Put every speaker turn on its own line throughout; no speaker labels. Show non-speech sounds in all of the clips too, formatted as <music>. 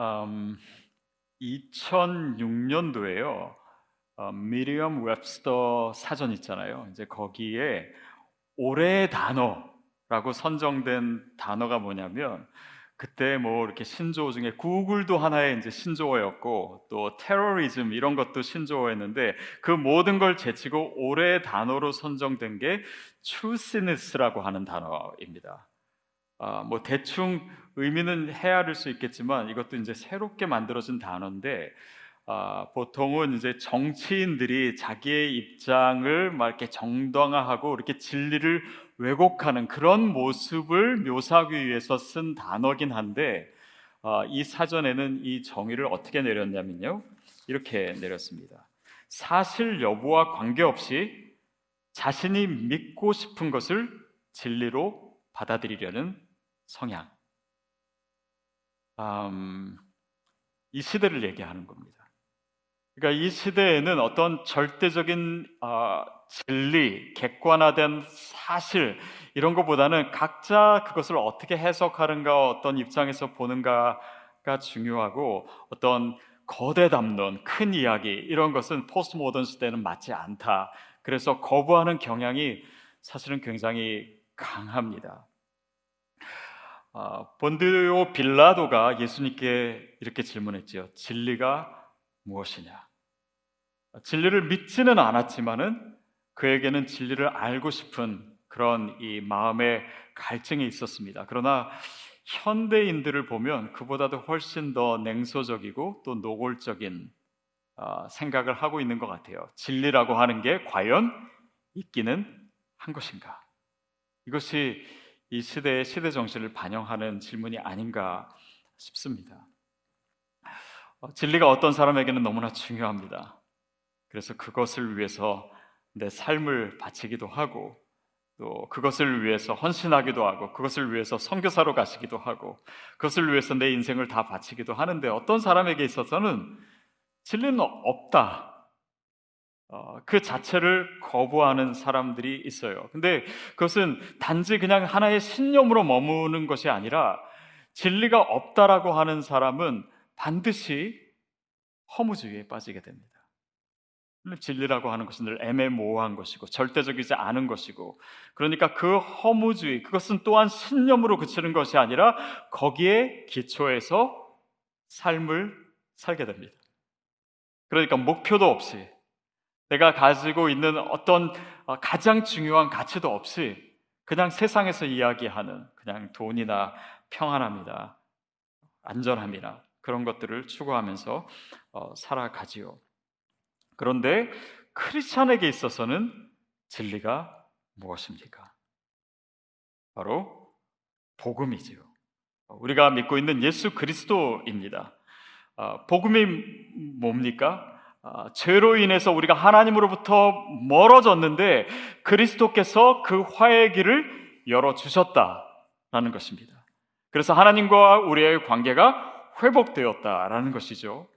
음, 2006년도에요. 어, 미리엄 웹스터 사전 있잖아요. 이제 거기에 올해 단어라고 선정된 단어가 뭐냐면 그때 뭐 이렇게 신조어 중에 구글도 하나의 이제 신조어였고 또 테러리즘 이런 것도 신조어였는데 그 모든 걸 제치고 올해 단어로 선정된 게 truthness라고 하는 단어입니다. 아, 뭐 대충 의미는 헤아릴 수 있겠지만 이것도 이제 새롭게 만들어진 단어인데 아, 보통은 이제 정치인들이 자기의 입장을 막 이렇게 정당화하고 이렇게 진리를 왜곡하는 그런 모습을 묘사하기 위해서 쓴 단어긴 한데 아, 이 사전에는 이 정의를 어떻게 내렸냐면요 이렇게 내렸습니다. 사실 여부와 관계없이 자신이 믿고 싶은 것을 진리로 받아들이려는 성향. 음, 이 시대를 얘기하는 겁니다. 그러니까 이 시대에는 어떤 절대적인 어, 진리, 객관화된 사실 이런 것보다는 각자 그것을 어떻게 해석하는가, 어떤 입장에서 보는가가 중요하고 어떤 거대 담론, 큰 이야기 이런 것은 포스트 모던 시대는 맞지 않다. 그래서 거부하는 경향이 사실은 굉장히 강합니다. 어, 본드오 빌라도가 예수님께 이렇게 질문했지요. 진리가 무엇이냐? 진리를 믿지는 않았지만은 그에게는 진리를 알고 싶은 그런 이 마음의 갈증이 있었습니다. 그러나 현대인들을 보면 그보다도 훨씬 더 냉소적이고 또 노골적인 어, 생각을 하고 있는 것 같아요. 진리라고 하는 게 과연 있기는 한 것인가? 이것이 이 시대의 시대 정신을 반영하는 질문이 아닌가 싶습니다. 어, 진리가 어떤 사람에게는 너무나 중요합니다. 그래서 그것을 위해서 내 삶을 바치기도 하고 또 그것을 위해서 헌신하기도 하고 그것을 위해서 선교사로 가시기도 하고 그것을 위해서 내 인생을 다 바치기도 하는데 어떤 사람에게 있어서는 진리는 없다. 어, 그 자체를 거부하는 사람들이 있어요. 근데 그것은 단지 그냥 하나의 신념으로 머무는 것이 아니라 진리가 없다라고 하는 사람은 반드시 허무주의에 빠지게 됩니다. 진리라고 하는 것은 늘 애매모호한 것이고 절대적이지 않은 것이고 그러니까 그 허무주의 그것은 또한 신념으로 그치는 것이 아니라 거기에 기초해서 삶을 살게 됩니다. 그러니까 목표도 없이 내가 가지고 있는 어떤 어, 가장 중요한 가치도 없이 그냥 세상에서 이야기하는 그냥 돈이나 평안합니다. 안전함이나 그런 것들을 추구하면서 어, 살아가지요. 그런데 크리스찬에게 있어서는 진리가 무엇입니까? 바로 복음이지요. 우리가 믿고 있는 예수 그리스도입니다. 어, 복음이 뭡니까? 아, 죄로 인해서 우리가 하나님으로부터 멀어졌는데 그리스도께서 그 화해 길을 열어 주셨다라는 것입니다. 그래서 하나님과 우리의 관계가 회복되었다라는 것이죠.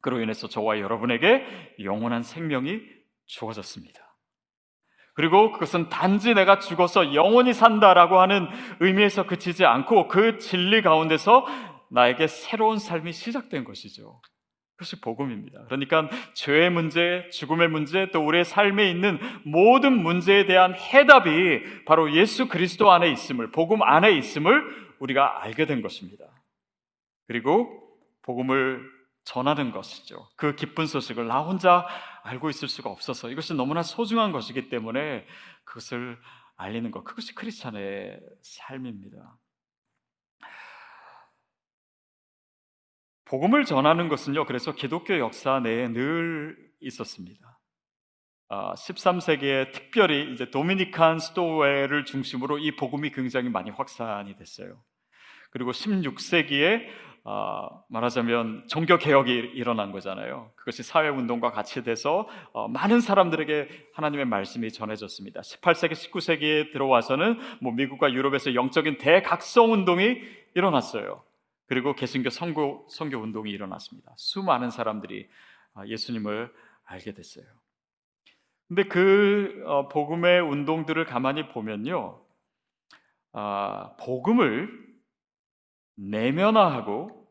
그로 인해서 저와 여러분에게 영원한 생명이 주어졌습니다. 그리고 그것은 단지 내가 죽어서 영원히 산다라고 하는 의미에서 그치지 않고 그 진리 가운데서 나에게 새로운 삶이 시작된 것이죠. 그것이 복음입니다. 그러니까 죄의 문제, 죽음의 문제, 또 우리의 삶에 있는 모든 문제에 대한 해답이 바로 예수 그리스도 안에 있음을, 복음 안에 있음을 우리가 알게 된 것입니다. 그리고 복음을 전하는 것이죠. 그 기쁜 소식을 나 혼자 알고 있을 수가 없어서 이것이 너무나 소중한 것이기 때문에 그것을 알리는 것, 그것이 크리스찬의 삶입니다. 복음을 전하는 것은요, 그래서 기독교 역사 내에 늘 있었습니다. 13세기에 아, 특별히 이제 도미니칸 스토웨를 중심으로 이 복음이 굉장히 많이 확산이 됐어요. 그리고 16세기에 어, 말하자면 종교 개혁이 일어난 거잖아요. 그것이 사회 운동과 같이 돼서 어, 많은 사람들에게 하나님의 말씀이 전해졌습니다. 18세기, 19세기에 들어와서는 뭐 미국과 유럽에서 영적인 대각성 운동이 일어났어요. 그리고 개신교 선교, 선교 운동이 일어났습니다. 수많은 사람들이 어, 예수님을 알게 됐어요. 근데 그 어, 복음의 운동들을 가만히 보면요, 아, 복음을 내면화하고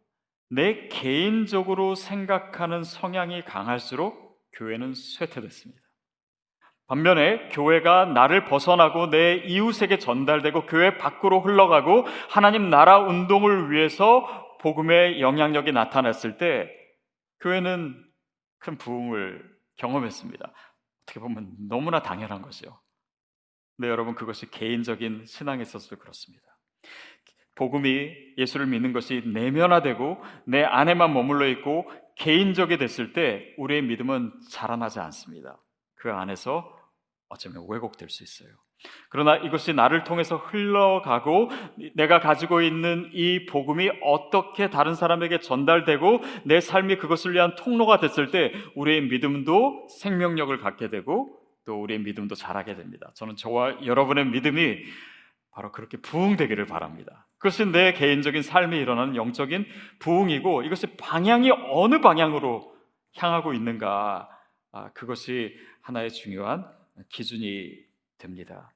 내 개인적으로 생각하는 성향이 강할수록 교회는 쇠퇴됐습니다. 반면에 교회가 나를 벗어나고 내 이웃에게 전달되고 교회 밖으로 흘러가고 하나님 나라 운동을 위해서 복음의 영향력이 나타났을 때 교회는 큰 부흥을 경험했습니다. 어떻게 보면 너무나 당연한 것이요. 네, 여러분 그것이 개인적인 신앙에 있어서 그렇습니다. 복음이 예수를 믿는 것이 내면화되고 내 안에만 머물러 있고 개인적이 됐을 때 우리의 믿음은 자라나지 않습니다. 그 안에서 어쩌면 왜곡될 수 있어요. 그러나 이것이 나를 통해서 흘러가고 내가 가지고 있는 이 복음이 어떻게 다른 사람에게 전달되고 내 삶이 그것을 위한 통로가 됐을 때 우리의 믿음도 생명력을 갖게 되고 또 우리의 믿음도 자라게 됩니다. 저는 저와 여러분의 믿음이 바로 그렇게 부흥되기를 바랍니다. 그것이 내 개인적인 삶에 일어나는 영적인 부흥이고 이것이 방향이 어느 방향으로 향하고 있는가 아, 그것이 하나의 중요한 기준이 됩니다.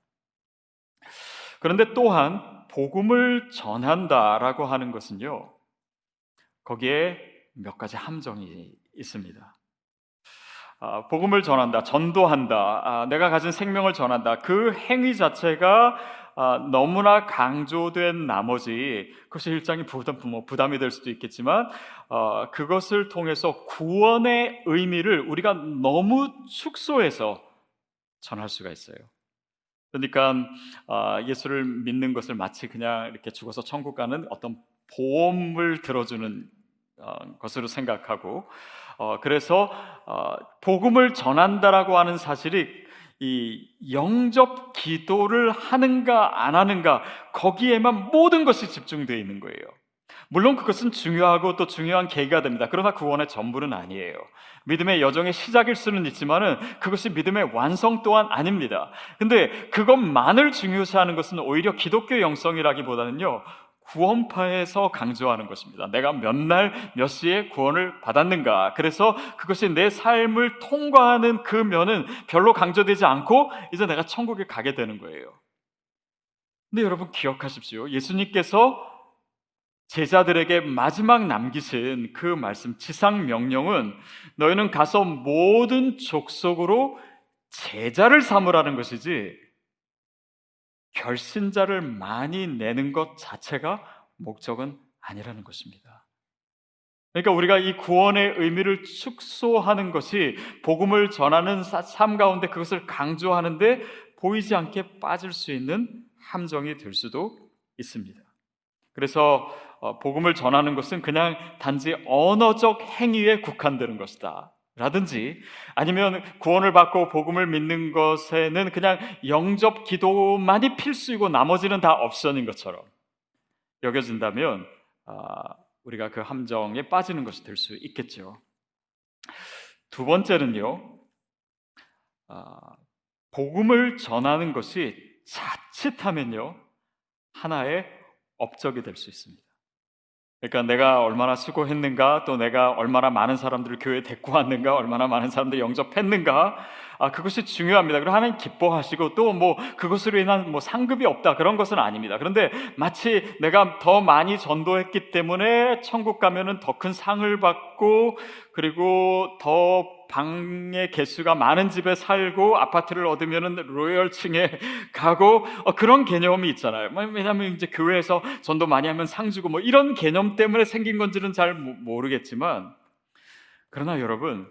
그런데 또한 복음을 전한다라고 하는 것은요, 거기에 몇 가지 함정이 있습니다. 아, 복음을 전한다, 전도한다, 아, 내가 가진 생명을 전한다. 그 행위 자체가 아, 너무나 강조된 나머지 그것이 일장이 부담, 뭐 부담이 될 수도 있겠지만 어, 그것을 통해서 구원의 의미를 우리가 너무 축소해서 전할 수가 있어요. 그러니까 어, 예수를 믿는 것을 마치 그냥 이렇게 죽어서 천국 가는 어떤 보험을 들어주는 어, 것으로 생각하고 어, 그래서 어, 복음을 전한다라고 하는 사실이 이 영접 기도를 하는가 안 하는가 거기에만 모든 것이 집중되어 있는 거예요. 물론 그것은 중요하고 또 중요한 계기가 됩니다. 그러나 구원의 전부는 아니에요. 믿음의 여정의 시작일 수는 있지만은 그것이 믿음의 완성 또한 아닙니다. 근데 그것만을 중요시하는 것은 오히려 기독교 영성이라기보다는요. 구원파에서 강조하는 것입니다. 내가 몇 날, 몇 시에 구원을 받았는가. 그래서 그것이 내 삶을 통과하는 그 면은 별로 강조되지 않고 이제 내가 천국에 가게 되는 거예요. 근데 여러분 기억하십시오. 예수님께서 제자들에게 마지막 남기신 그 말씀, 지상 명령은 너희는 가서 모든 족속으로 제자를 삼으라는 것이지 결신자를 많이 내는 것 자체가 목적은 아니라는 것입니다. 그러니까 우리가 이 구원의 의미를 축소하는 것이 복음을 전하는 삶 가운데 그것을 강조하는데 보이지 않게 빠질 수 있는 함정이 될 수도 있습니다. 그래서 어, 복음을 전하는 것은 그냥 단지 언어적 행위에 국한되는 것이다. 라든지 아니면 구원을 받고 복음을 믿는 것에는 그냥 영접 기도만이 필수이고 나머지는 다 옵션인 것처럼 여겨진다면 아, 우리가 그 함정에 빠지는 것이 될 수 있겠죠. 두 번째는요, 아, 복음을 전하는 것이 자칫하면요 하나의 업적이 될 수 있습니다. 그러니까 내가 얼마나 수고했는가, 또 내가 얼마나 많은 사람들을 교회에 데리고 왔는가, 얼마나 많은 사람들을 영접했는가, 아, 그것이 중요합니다. 그리고 하나님 기뻐하시고 또 뭐 그것으로 인한 뭐 상급이 없다 그런 것은 아닙니다. 그런데 마치 내가 더 많이 전도했기 때문에 천국 가면은 더 큰 상을 받고 그리고 더 방의 개수가 많은 집에 살고 아파트를 얻으면은 로열층에 <laughs> 가고 어, 그런 개념이 있잖아요. 뭐, 왜냐하면 이제 교회에서 전도 많이 하면 상 주고 뭐 이런 개념 때문에 생긴 건지는 잘 모르겠지만 그러나 여러분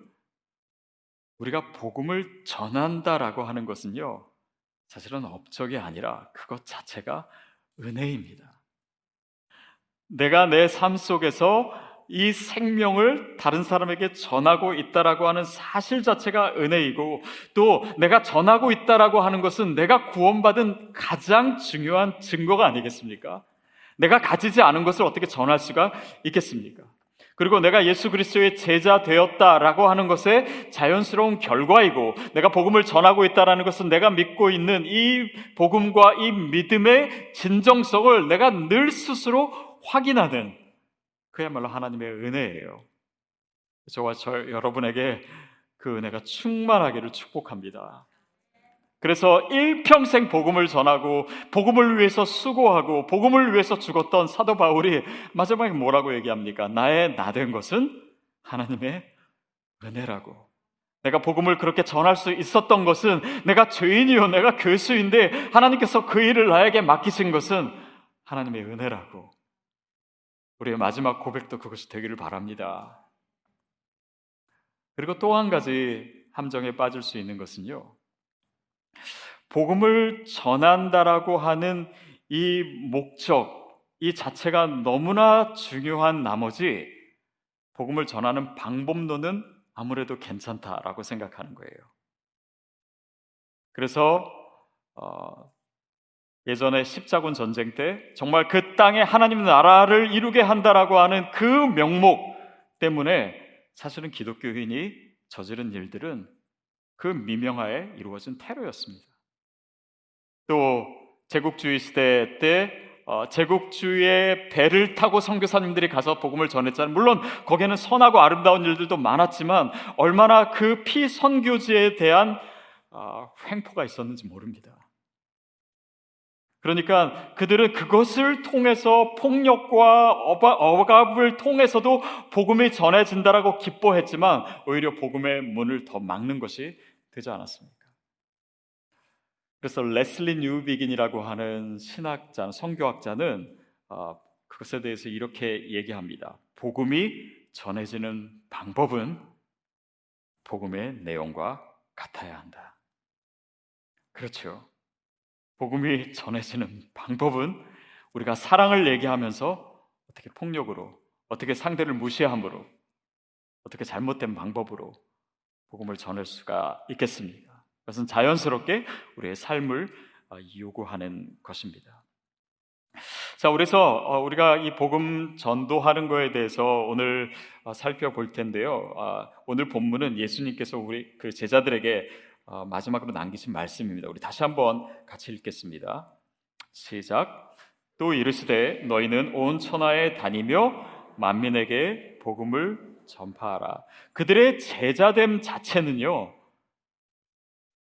우리가 복음을 전한다라고 하는 것은요 사실은 업적이 아니라 그것 자체가 은혜입니다. 내가 내 삶 속에서 이 생명을 다른 사람에게 전하고 있다라고 하는 사실 자체가 은혜이고 또 내가 전하고 있다라고 하는 것은 내가 구원받은 가장 중요한 증거가 아니겠습니까? 내가 가지지 않은 것을 어떻게 전할 수가 있겠습니까? 그리고 내가 예수 그리스도의 제자 되었다라고 하는 것의 자연스러운 결과이고 내가 복음을 전하고 있다라는 것은 내가 믿고 있는 이 복음과 이 믿음의 진정성을 내가 늘 스스로 확인하는 그야말로 하나님의 은혜예요. 저와 저 여러분에게 그 은혜가 충만하기를 축복합니다. 그래서 일평생 복음을 전하고 복음을 위해서 수고하고 복음을 위해서 죽었던 사도 바울이 마지막에 뭐라고 얘기합니까? 나의 나 된 것은 하나님의 은혜라고. 내가 복음을 그렇게 전할 수 있었던 것은 내가 죄인이요, 내가 교수인데 하나님께서 그 일을 나에게 맡기신 것은 하나님의 은혜라고. 우리의 마지막 고백도 그것이 되기를 바랍니다. 그리고 또 한 가지 함정에 빠질 수 있는 것은요. 복음을 전한다라고 하는 이 목적, 이 자체가 너무나 중요한 나머지 복음을 전하는 방법론은 아무래도 괜찮다라고 생각하는 거예요. 그래서 어, 예전에 십자군 전쟁 때 정말 그 땅에 하나님 나라를 이루게 한다라고 하는 그 명목 때문에 사실은 기독교인이 저지른 일들은 그 미명하에 이루어진 테러였습니다. 또 제국주의 시대 때 어, 제국주의의 배를 타고 선교사님들이 가서 복음을 전했잖아요. 물론 거기에는 선하고 아름다운 일들도 많았지만 얼마나 그 피선교지에 대한 어, 횡포가 있었는지 모릅니다. 그러니까 그들은 그것을 통해서 폭력과 억압을 통해서도 복음이 전해진다라고 기뻐했지만 오히려 복음의 문을 더 막는 것이 되지 않았습니까? 그래서 레슬리 뉴비긴이라고 하는 신학자, 성교학자는 어, 그것에 대해서 이렇게 얘기합니다. 복음이 전해지는 방법은 복음의 내용과 같아야 한다. 그렇죠. 복음이 전해지는 방법은 우리가 사랑을 얘기하면서 어떻게 폭력으로, 어떻게 상대를 무시함으로, 어떻게 잘못된 방법으로 복음을 전할 수가 있겠습니까? 그것은 자연스럽게 우리의 삶을 어, 요구하는 것입니다. 자, 그래서 어, 우리가 이 복음 전도하는 것에 대해서 오늘 어, 살펴볼 텐데요. 오늘 본문은 예수님께서 우리 그 제자들에게 어, 마지막으로 남기신 말씀입니다. 우리 다시 한번 같이 읽겠습니다. 시작. 또 이르시되 너희는 온 천하에 다니며 만민에게 복음을 전파하라. 그들의 제자됨 자체는요.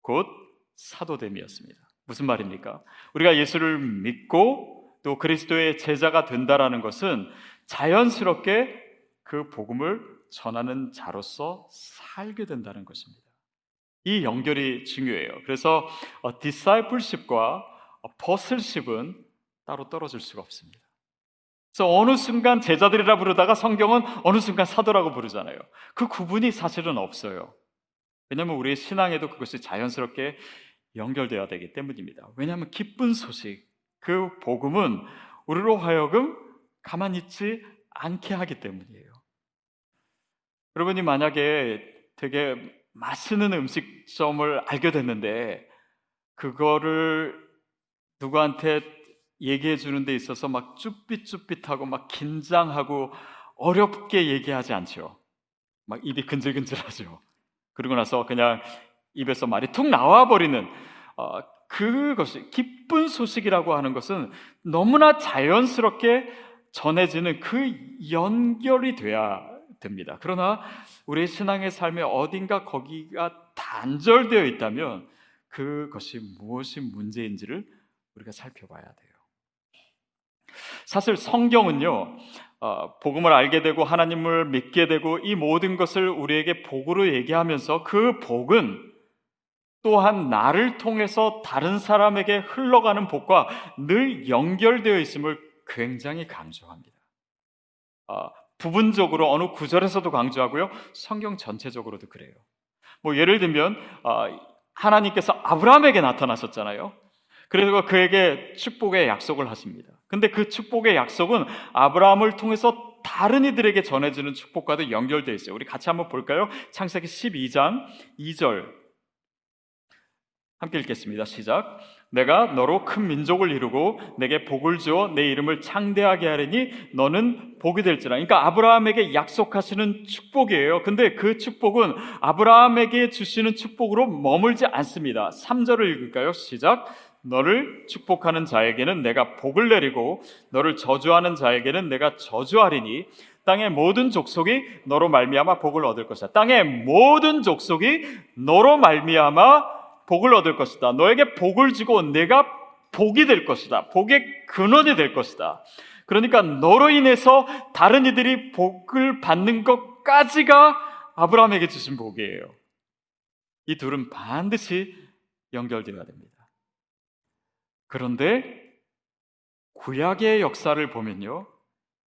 곧 사도됨이었습니다. 무슨 말입니까? 우리가 예수를 믿고 또 그리스도의 제자가 된다라는 것은 자연스럽게 그 복음을 전하는 자로서 살게 된다는 것입니다. 이 연결이 중요해요. 그래서 어, discipleship과 apostleship은 따로 떨어질 수가 없습니다. 그래서 어느 순간 제자들이라 부르다가 성경은 어느 순간 사도라고 부르잖아요. 그 구분이 사실은 없어요. 왜냐하면 우리의 신앙에도 그것이 자연스럽게 연결되어야 되기 때문입니다. 왜냐하면 기쁜 소식, 그 복음은 우리로 하여금 가만히 있지 않게 하기 때문이에요. 여러분이 만약에 되게 맛있는 음식점을 알게 됐는데 그거를 누구한테 얘기해 주는 데 있어서 막 쭈삣쭈삣하고 막 긴장하고 어렵게 얘기하지 않죠. 막 입이 근질근질하죠. 그리고 나서 그냥 입에서 말이 툭 나와 버리는 어, 그것이 기쁜 소식이라고 하는 것은 너무나 자연스럽게 전해지는 그 연결이 돼야 됩니다. 그러나 우리의 신앙의 삶에 어딘가 거기가 단절되어 있다면 그것이 무엇이 문제인지를 우리가 살펴봐야 돼요. 사실 성경은요, 어, 복음을 알게 되고 하나님을 믿게 되고 이 모든 것을 우리에게 복으로 얘기하면서 그 복은 또한 나를 통해서 다른 사람에게 흘러가는 복과 늘 연결되어 있음을 굉장히 강조합니다. 어, 부분적으로 어느 구절에서도 강조하고요. 성경 전체적으로도 그래요. 뭐 예를 들면 어, 하나님께서 아브라함에게 나타나셨잖아요. 그래서 그에게 축복의 약속을 하십니다. 근데 그 축복의 약속은 아브라함을 통해서 다른 이들에게 전해지는 축복과도 연결되어 있어요. 우리 같이 한번 볼까요? 창세기 12장 2절 함께 읽겠습니다. 시작. 내가 너로 큰 민족을 이루고 내게 복을 주어 내 이름을 창대하게 하리니 너는 복이 될지라. 그러니까 아브라함에게 약속하시는 축복이에요. 근데 그 축복은 아브라함에게 주시는 축복으로 머물지 않습니다. 3절을 읽을까요? 시작. 너를 축복하는 자에게는 내가 복을 내리고 너를 저주하는 자에게는 내가 저주하리니 땅의 모든 족속이 너로 말미암아 복을 얻을 것이다. 땅의 모든 족속이 너로 말미암아 복을 얻을 것이다. 너에게 복을 주고 내가 복이 될 것이다. 복의 근원이 될 것이다. 그러니까 너로 인해서 다른 이들이 복을 받는 것까지가 아브라함에게 주신 복이에요. 이 둘은 반드시 연결되어야 됩니다. 그런데 구약의 역사를 보면요.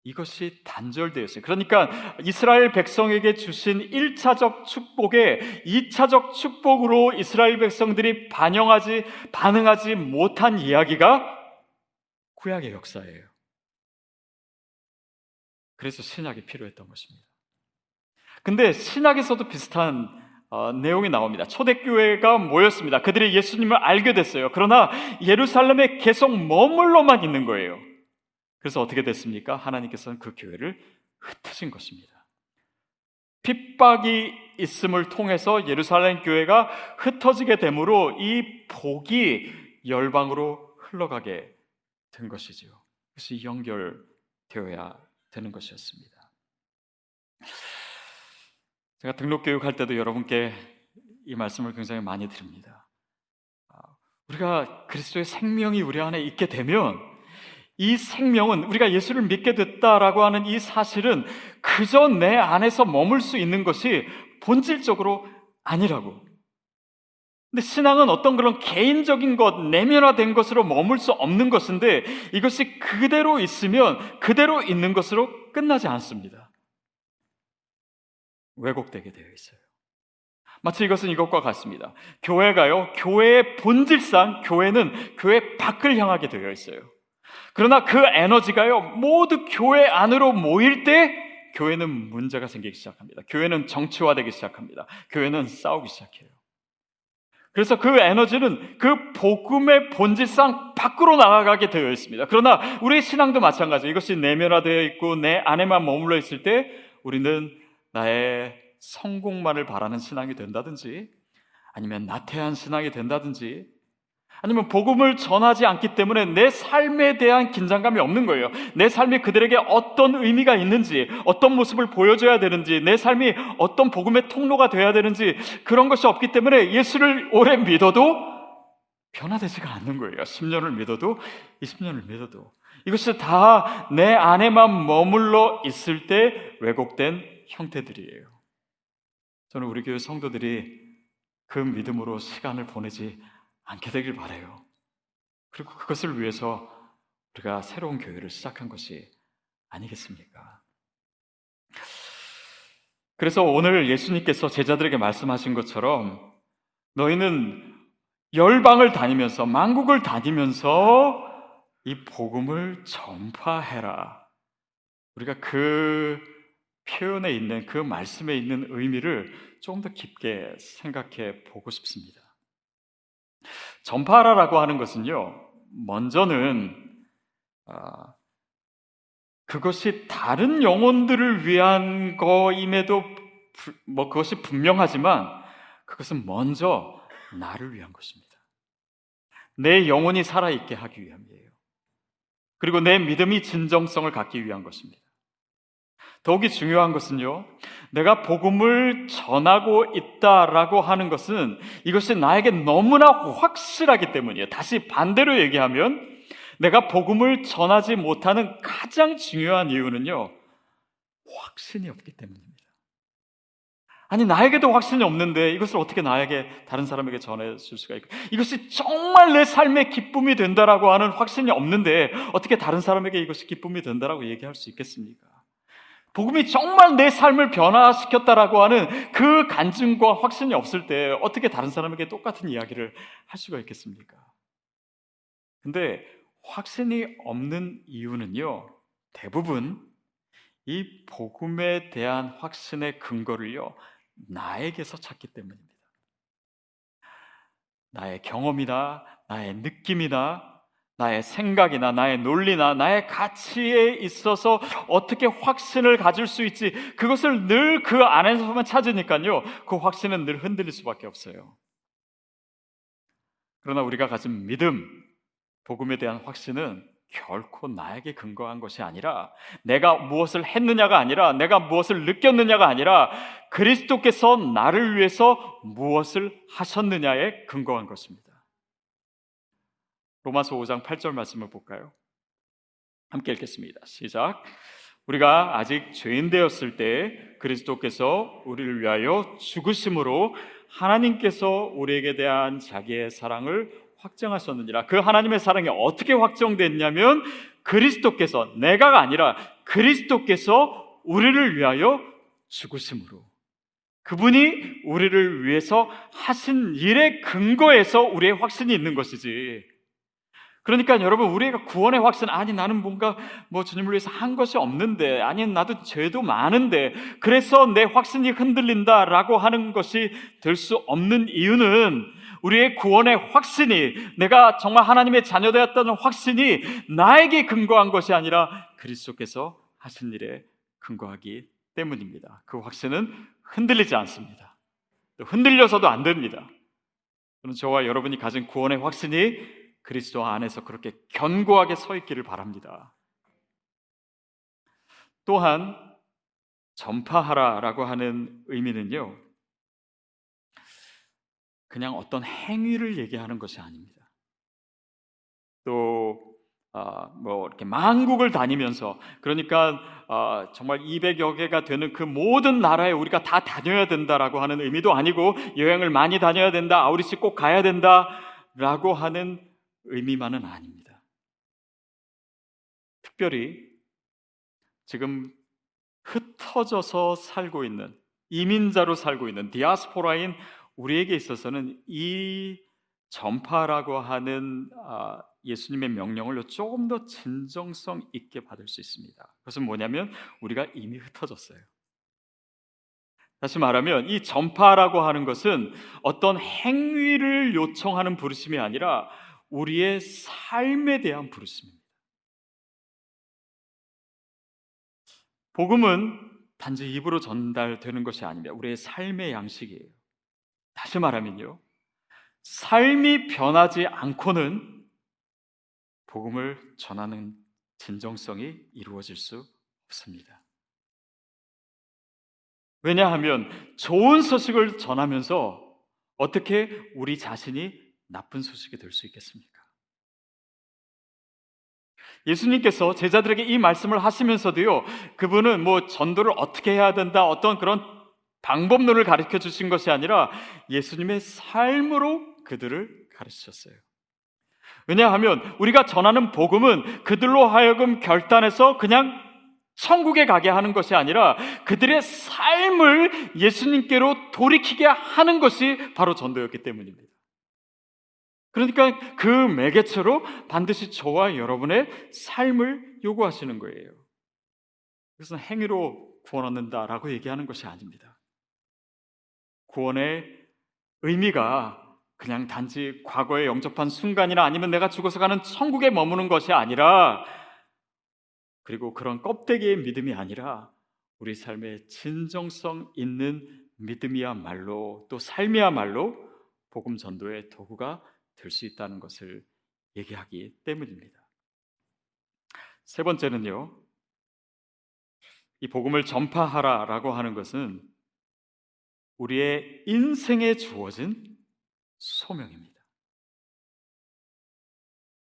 이것이 단절되었어요. 그러니까 이스라엘 백성에게 주신 1차적 축복에 2차적 축복으로 이스라엘 백성들이 반영하지, 반응하지 못한 이야기가 구약의 역사예요. 그래서 신약이 필요했던 것입니다. 근데 신약에서도 비슷한 어, 내용이 나옵니다. 초대교회가 모였습니다. 그들이 예수님을 알게 됐어요. 그러나 예루살렘에 계속 머물러만 있는 거예요. 그래서 어떻게 됐습니까? 하나님께서는 그 교회를 흩으신 것입니다. 핍박이 있음을 통해서 예루살렘 교회가 흩어지게 되므로 이 복이 열방으로 흘러가게 된 것이죠. 그것이 연결되어야 되는 것이었습니다. 제가 등록 교육 할 때도 여러분께 이 말씀을 굉장히 많이 드립니다. 아, 우리가 그리스도의 생명이 우리 안에 있게 되면 이 생명은 우리가 예수를 믿게 됐다라고 하는 이 사실은 그저 내 안에서 머물 수 있는 것이 본질적으로 아니라고. 근데 신앙은 어떤 그런 개인적인 것, 내면화된 것으로 머물 수 없는 것인데 이것이 그대로 있으면 그대로 있는 것으로 끝나지 않습니다. 왜곡되게 되어 있어요. 마치 이것은 이것과 같습니다. 교회가요, 교회의 본질상 교회는 교회 밖을 향하게 되어 있어요. 그러나 그 에너지가요, 모두 교회 안으로 모일 때 교회는 문제가 생기기 시작합니다. 교회는 정치화되기 시작합니다. 교회는 싸우기 시작해요. 그래서 그 에너지는 그 복음의 본질상 밖으로 나가게 되어 있습니다. 그러나 우리의 신앙도 마찬가지. 이것이 내면화되어 있고 내 안에만 머물러 있을 때 우리는 나의 성공만을 바라는 신앙이 된다든지 아니면 나태한 신앙이 된다든지 아니면 복음을 전하지 않기 때문에 내 삶에 대한 긴장감이 없는 거예요. 내 삶이 그들에게 어떤 의미가 있는지, 어떤 모습을 보여줘야 되는지, 내 삶이 어떤 복음의 통로가 되어야 되는지 그런 것이 없기 때문에 예수를 오래 믿어도 변화되지가 않는 거예요. 10년을 믿어도 20년을 믿어도 이것이 다 내 안에만 머물러 있을 때 왜곡된 형태들이에요. 저는 우리 교회 성도들이 그 믿음으로 시간을 보내지 않게 되길 바래요. 그리고 그것을 위해서 우리가 새로운 교회를 시작한 것이 아니겠습니까? 그래서 오늘 예수님께서 제자들에게 말씀하신 것처럼 너희는 열방을 다니면서 만국을 다니면서 이 복음을 전파해라. 우리가 그 표현에 있는 그 말씀에 있는 의미를 조금 더 깊게 생각해 보고 싶습니다. 전파라라고 하는 것은요, 먼저는 아, 그것이 다른 영혼들을 위한 거임에도 뭐 그것이 분명하지만 그것은 먼저 나를 위한 것입니다. 내 영혼이 살아있게 하기 위함이에요. 그리고 내 믿음이 진정성을 갖기 위한 것입니다. 더욱이 중요한 것은요, 내가 복음을 전하고 있다라고 하는 것은 이것이 나에게 너무나 확실하기 때문이에요. 다시 반대로 얘기하면 내가 복음을 전하지 못하는 가장 중요한 이유는요, 확신이 없기 때문입니다. 아니, 나에게도 확신이 없는데 이것을 어떻게 나에게 다른 사람에게 전해줄 수가 있고, 이것이 정말 내 삶의 기쁨이 된다라고 하는 확신이 없는데 어떻게 다른 사람에게 이것이 기쁨이 된다라고 얘기할 수 있겠습니까? 복음이 정말 내 삶을 변화시켰다라고 하는 그 간증과 확신이 없을 때 어떻게 다른 사람에게 똑같은 이야기를 할 수가 있겠습니까? 근데 확신이 없는 이유는요, 대부분 이 복음에 대한 확신의 근거를요, 나에게서 찾기 때문입니다. 나의 경험이나 나의 느낌이나 나의 생각이나 나의 논리나 나의 가치에 있어서 어떻게 확신을 가질 수 있지? 그것을 늘 그 안에서만 찾으니까요. 그 확신은 늘 흔들릴 수밖에 없어요. 그러나 우리가 가진 믿음 복음에 대한 확신은 결코 나에게 근거한 것이 아니라 내가 무엇을 했느냐가 아니라 내가 무엇을 느꼈느냐가 아니라 그리스도께서 나를 위해서 무엇을 하셨느냐에 근거한 것입니다. 로마서 5장 8절 말씀을 볼까요? 함께 읽겠습니다. 시작. 우리가 아직 죄인 되었을 때 그리스도께서 우리를 위하여 죽으심으로 하나님께서 우리에게 대한 자기의 사랑을 확정하셨느니라. 그 하나님의 사랑이 어떻게 확정됐냐면 그리스도께서 내가가 아니라 그리스도께서 우리를 위하여 죽으심으로 그분이 우리를 위해서 하신 일의 근거에서 우리의 확신이 있는 것이지. 그러니까 여러분 우리가 구원의 확신 아니 나는 뭔가 뭐 주님을 위해서 한 것이 없는데 아니 나도 죄도 많은데 그래서 내 확신이 흔들린다라고 하는 것이 될 수 없는 이유는 우리의 구원의 확신이 내가 정말 하나님의 자녀되었다는 확신이 나에게 근거한 것이 아니라 그리스도께서 하신 일에 근거하기 때문입니다. 그 확신은 흔들리지 않습니다. 흔들려서도 안 됩니다. 저는 저와 여러분이 가진 구원의 확신이 그리스도 안에서 그렇게 견고하게 서 있기를 바랍니다. 또한 전파하라라고 하는 의미는요. 그냥 어떤 행위를 얘기하는 것이 아닙니다. 또, 어, 뭐, 이렇게 만국을 다니면서, 그러니까, 어, 정말 200여 개가 되는 그 모든 나라에 우리가 다 다녀야 된다라고 하는 의미도 아니고, 여행을 많이 다녀야 된다, 아우리씨 꼭 가야 된다 라고 하는 의미만은 아닙니다. 특별히, 지금 흩어져서 살고 있는, 이민자로 살고 있는 디아스포라인 우리에게 있어서는 이 전파라고 하는 아, 예수님의 명령을 조금 더 진정성 있게 받을 수 있습니다. 그것은 뭐냐면 우리가 이미 흩어졌어요. 다시 말하면 이 전파라고 하는 것은 어떤 행위를 요청하는 부르심이 아니라 우리의 삶에 대한 부르심입니다. 복음은 단지 입으로 전달되는 것이 아닙니다. 우리의 삶의 양식이에요. 다시 말하면요. 삶이 변하지 않고는 복음을 전하는 진정성이 이루어질 수 없습니다. 왜냐하면 좋은 소식을 전하면서 어떻게 우리 자신이 나쁜 소식이 될 수 있겠습니까? 예수님께서 제자들에게 이 말씀을 하시면서도요, 그분은 뭐 전도를 어떻게 해야 된다, 어떤 그런 방법론을 가르쳐 주신 것이 아니라 예수님의 삶으로 그들을 가르치셨어요. 왜냐하면 우리가 전하는 복음은 그들로 하여금 결단해서 그냥 천국에 가게 하는 것이 아니라 그들의 삶을 예수님께로 돌이키게 하는 것이 바로 전도였기 때문입니다. 그러니까 그 매개체로 반드시 저와 여러분의 삶을 요구하시는 거예요. 그것은 행위로 구원 얻는다라고 얘기하는 것이 아닙니다. 구원의 의미가 그냥 단지 과거에 영접한 순간이나 아니면 내가 죽어서 가는 천국에 머무는 것이 아니라 그리고 그런 껍데기의 믿음이 아니라 우리 삶의 진정성 있는 믿음이야말로 또 삶이야말로 복음 전도의 도구가 될 수 있다는 것을 얘기하기 때문입니다. 세 번째는요. 이 복음을 전파하라라고 하는 것은 우리의 인생에 주어진 소명입니다.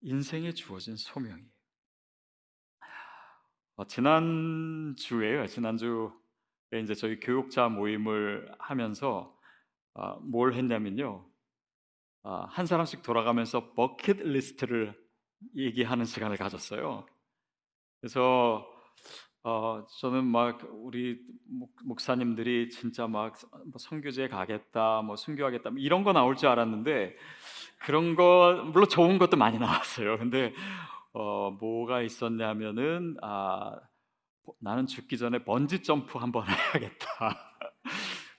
인생에 주어진 소명이에요. 어, 지난 주에요. 지난 주에 이제 저희 교육자 모임을 하면서 어, 뭘 했냐면요. 어, 한 사람씩 돌아가면서 버킷 리스트를 얘기하는 시간을 가졌어요. 그래서 어, 저는 막 우리 목사님들이 진짜 막 선교제 가겠다, 뭐 순교하겠다 뭐 이런 거 나올 줄 알았는데 그런 거 물론 좋은 것도 많이 나왔어요. 근데 어, 뭐가 있었냐면은 아, 나는 죽기 전에 번지 점프 한번 <laughs> 해야겠다.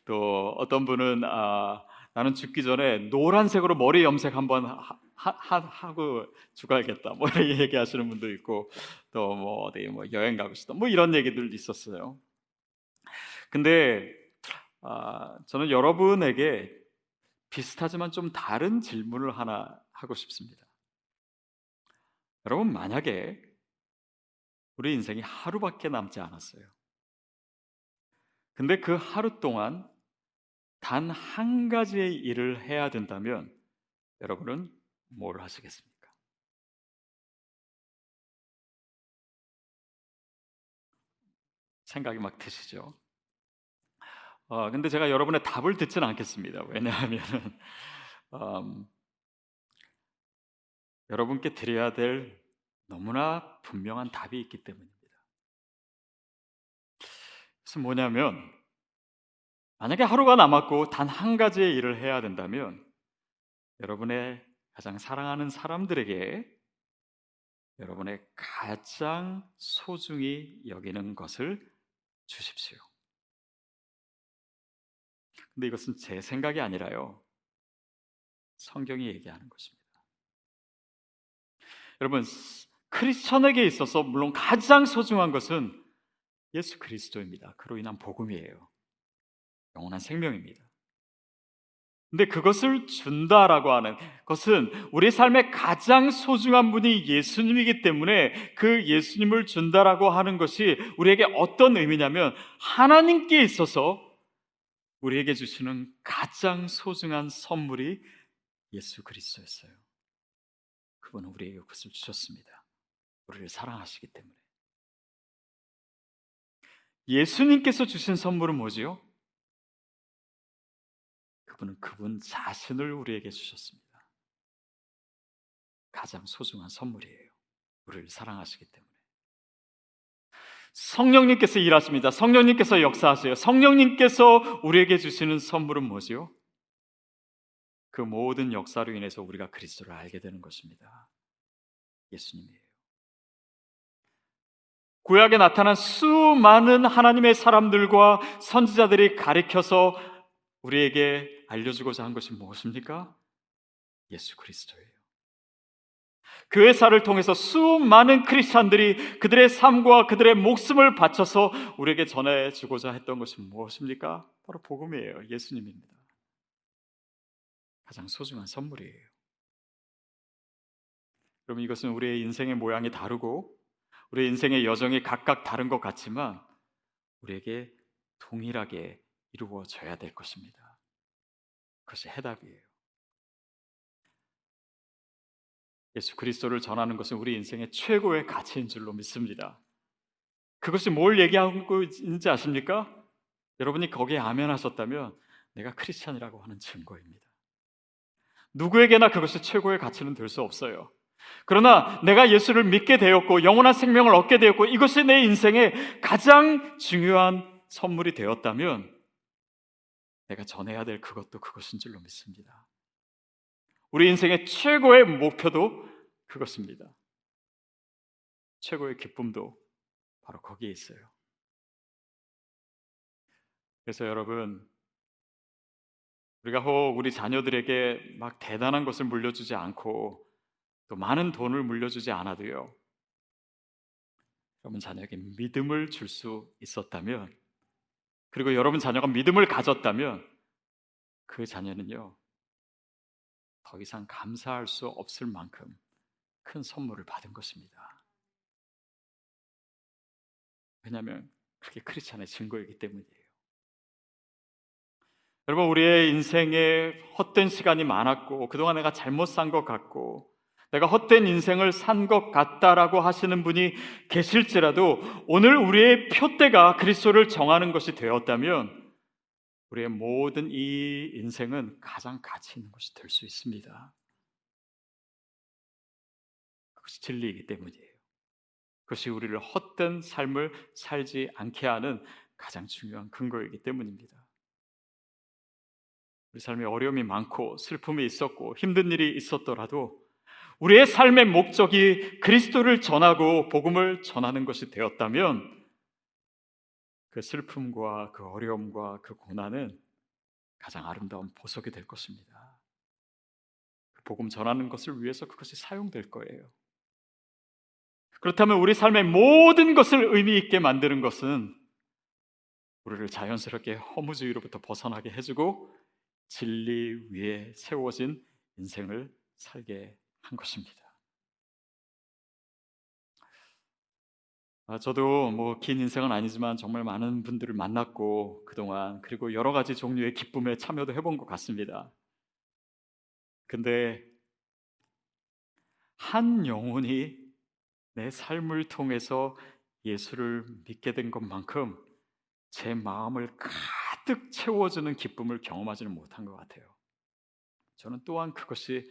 또 어떤 분은 아, 나는 죽기 전에 노란색으로 머리 염색 한번 하, 하, 고 죽어야겠다. 뭐 이렇게 얘기하시는 분도 있고 또 뭐 어디 뭐 여행 가고 싶다. 뭐 이런 얘기들도 있었어요. 근데 아, 저는 여러분에게 비슷하지만 좀 다른 질문을 하나 하고 싶습니다. 여러분, 만약에 우리 인생이 하루밖에 남지 않았어요. 근데 그 하루 동안 단 한 가지의 일을 해야 된다면 여러분은 뭘 하시겠습니까? 생각이 막 드시죠? 어, 근데 제가 여러분의 답을 듣지는 않겠습니다. 왜냐하면 음, 여러분께 드려야 될 너무나 분명한 답이 있기 때문입니다. 그래서 뭐냐면 만약에 하루가 남았고 단 한 가지의 일을 해야 된다면 여러분의 가장 사랑하는 사람들에게 여러분의 가장 소중히 여기는 것을 주십시오. 근데 이것은 제 생각이 아니라요. 성경이 얘기하는 것입니다. 여러분, 크리스천에게 있어서 물론 가장 소중한 것은 예수 그리스도입니다. 그로 인한 복음이에요. 영원한 생명입니다. 근데 그것을 준다라고 하는 것은 우리 삶의 가장 소중한 분이 예수님이기 때문에 그 예수님을 준다라고 하는 것이 우리에게 어떤 의미냐면 하나님께 있어서 우리에게 주시는 가장 소중한 선물이 예수 그리스도였어요. 그분은 우리에게 그것을 주셨습니다. 우리를 사랑하시기 때문에. 예수님께서 주신 선물은 뭐지요? 그분은 그분 자신을 우리에게 주셨습니다. 가장 소중한 선물이에요. 우리를 사랑하시기 때문에. 성령님께서 일하십니다. 성령님께서 역사하세요. 성령님께서 우리에게 주시는 선물은 뭐지요? 그 모든 역사로 인해서 우리가 그리스도를 알게 되는 것입니다. 예수님이에요. 구약에 나타난 수많은 하나님의 사람들과 선지자들이 가리켜서 우리에게 알려주고자 한 것이 무엇입니까? 예수 그리스도예요. 교회사를 통해서 수많은 크리스찬들이 그들의 삶과 그들의 목숨을 바쳐서 우리에게 전해주고자 했던 것이 무엇입니까? 바로 복음이에요. 예수님입니다. 가장 소중한 선물이에요. 그럼 이것은 우리의 인생의 모양이 다르고 우리의 인생의 여정이 각각 다른 것 같지만 우리에게 동일하게 이루어져야 될 것입니다. 그것이 해답이에요. 예수 그리스도를 전하는 것은 우리 인생의 최고의 가치인 줄로 믿습니다. 그것이 뭘 얘기하고 있는지 아십니까? 여러분이 거기에 아멘하셨다면 내가 크리스찬이라고 하는 증거입니다. 누구에게나 그것이 최고의 가치는 될 수 없어요. 그러나 내가 예수를 믿게 되었고 영원한 생명을 얻게 되었고 이것이 내 인생의 가장 중요한 선물이 되었다면 내가 전해야 될 그것도 그것인 줄로 믿습니다. 우리 인생의 최고의 목표도 그것입니다. 최고의 기쁨도 바로 거기에 있어요. 그래서 여러분, 우리가 혹 우리 자녀들에게 막 대단한 것을 물려주지 않고 또 많은 돈을 물려주지 않아도요. 여러분 자녀에게 믿음을 줄 수 있었다면 그리고 여러분 자녀가 믿음을 가졌다면 그 자녀는요. 더 이상 감사할 수 없을 만큼 큰 선물을 받은 것입니다. 왜냐하면 그게 크리스찬의 증거이기 때문이에요. 여러분 우리의 인생에 헛된 시간이 많았고 그동안 내가 잘못 산 것 같고 내가 헛된 인생을 산 것 같다라고 하시는 분이 계실지라도 오늘 우리의 표대가 그리스도를 정하는 것이 되었다면 우리의 모든 이 인생은 가장 가치 있는 것이 될 수 있습니다. 그것이 진리이기 때문이에요. 그것이 우리를 헛된 삶을 살지 않게 하는 가장 중요한 근거이기 때문입니다. 우리 삶에 어려움이 많고 슬픔이 있었고 힘든 일이 있었더라도 우리의 삶의 목적이 그리스도를 전하고 복음을 전하는 것이 되었다면 그 슬픔과 그 어려움과 그 고난은 가장 아름다운 보석이 될 것입니다. 그 복음 전하는 것을 위해서 그것이 사용될 거예요. 그렇다면 우리 삶의 모든 것을 의미 있게 만드는 것은 우리를 자연스럽게 허무주의로부터 벗어나게 해주고 진리 위에 세워진 인생을 살게 한 것입니다. 아, 저도 뭐 긴 인생은 아니지만 정말 많은 분들을 만났고 그동안 그리고 여러 가지 종류의 기쁨에 참여도 해본 것 같습니다. 근데 한 영혼이 내 삶을 통해서 예수를 믿게 된 것만큼 제 마음을 가득 채워주는 기쁨을 경험하지는 못한 것 같아요. 저는 또한 그것이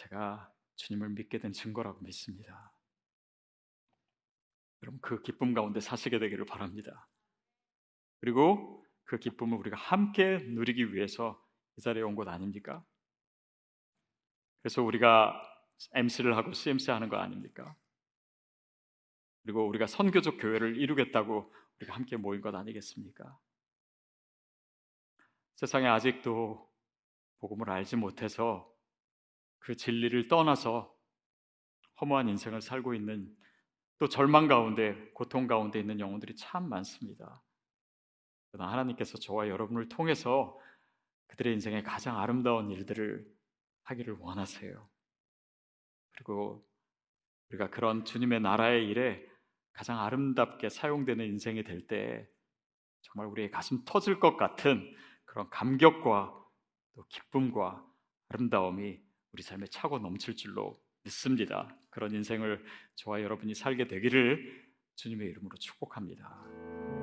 제가 주님을 믿게 된 증거라고 믿습니다. 여러분 그 기쁨 가운데 사시게 되기를 바랍니다. 그리고 그 기쁨을 우리가 함께 누리기 위해서 이 자리에 온 것 아닙니까? 그래서 우리가 MC를 하고 CMC 하는 거 아닙니까? 그리고 우리가 선교적 교회를 이루겠다고 우리가 함께 모인 것 아니겠습니까? 세상에 아직도 복음을 알지 못해서 그 진리를 떠나서 허무한 인생을 살고 있는 또 절망 가운데 고통 가운데 있는 영혼들이 참 많습니다. 그러나 하나님께서 저와 여러분을 통해서 그들의 인생에 가장 아름다운 일들을 하기를 원하세요. 그리고 우리가 그런 주님의 나라의 일에 가장 아름답게 사용되는 인생이 될 때 정말 우리의 가슴 터질 것 같은 그런 감격과 또 기쁨과 아름다움이 우리 삶에 차고 넘칠 줄로 믿습니다. 그런 인생을 저와 여러분이 살게 되기를 주님의 이름으로 축복합니다.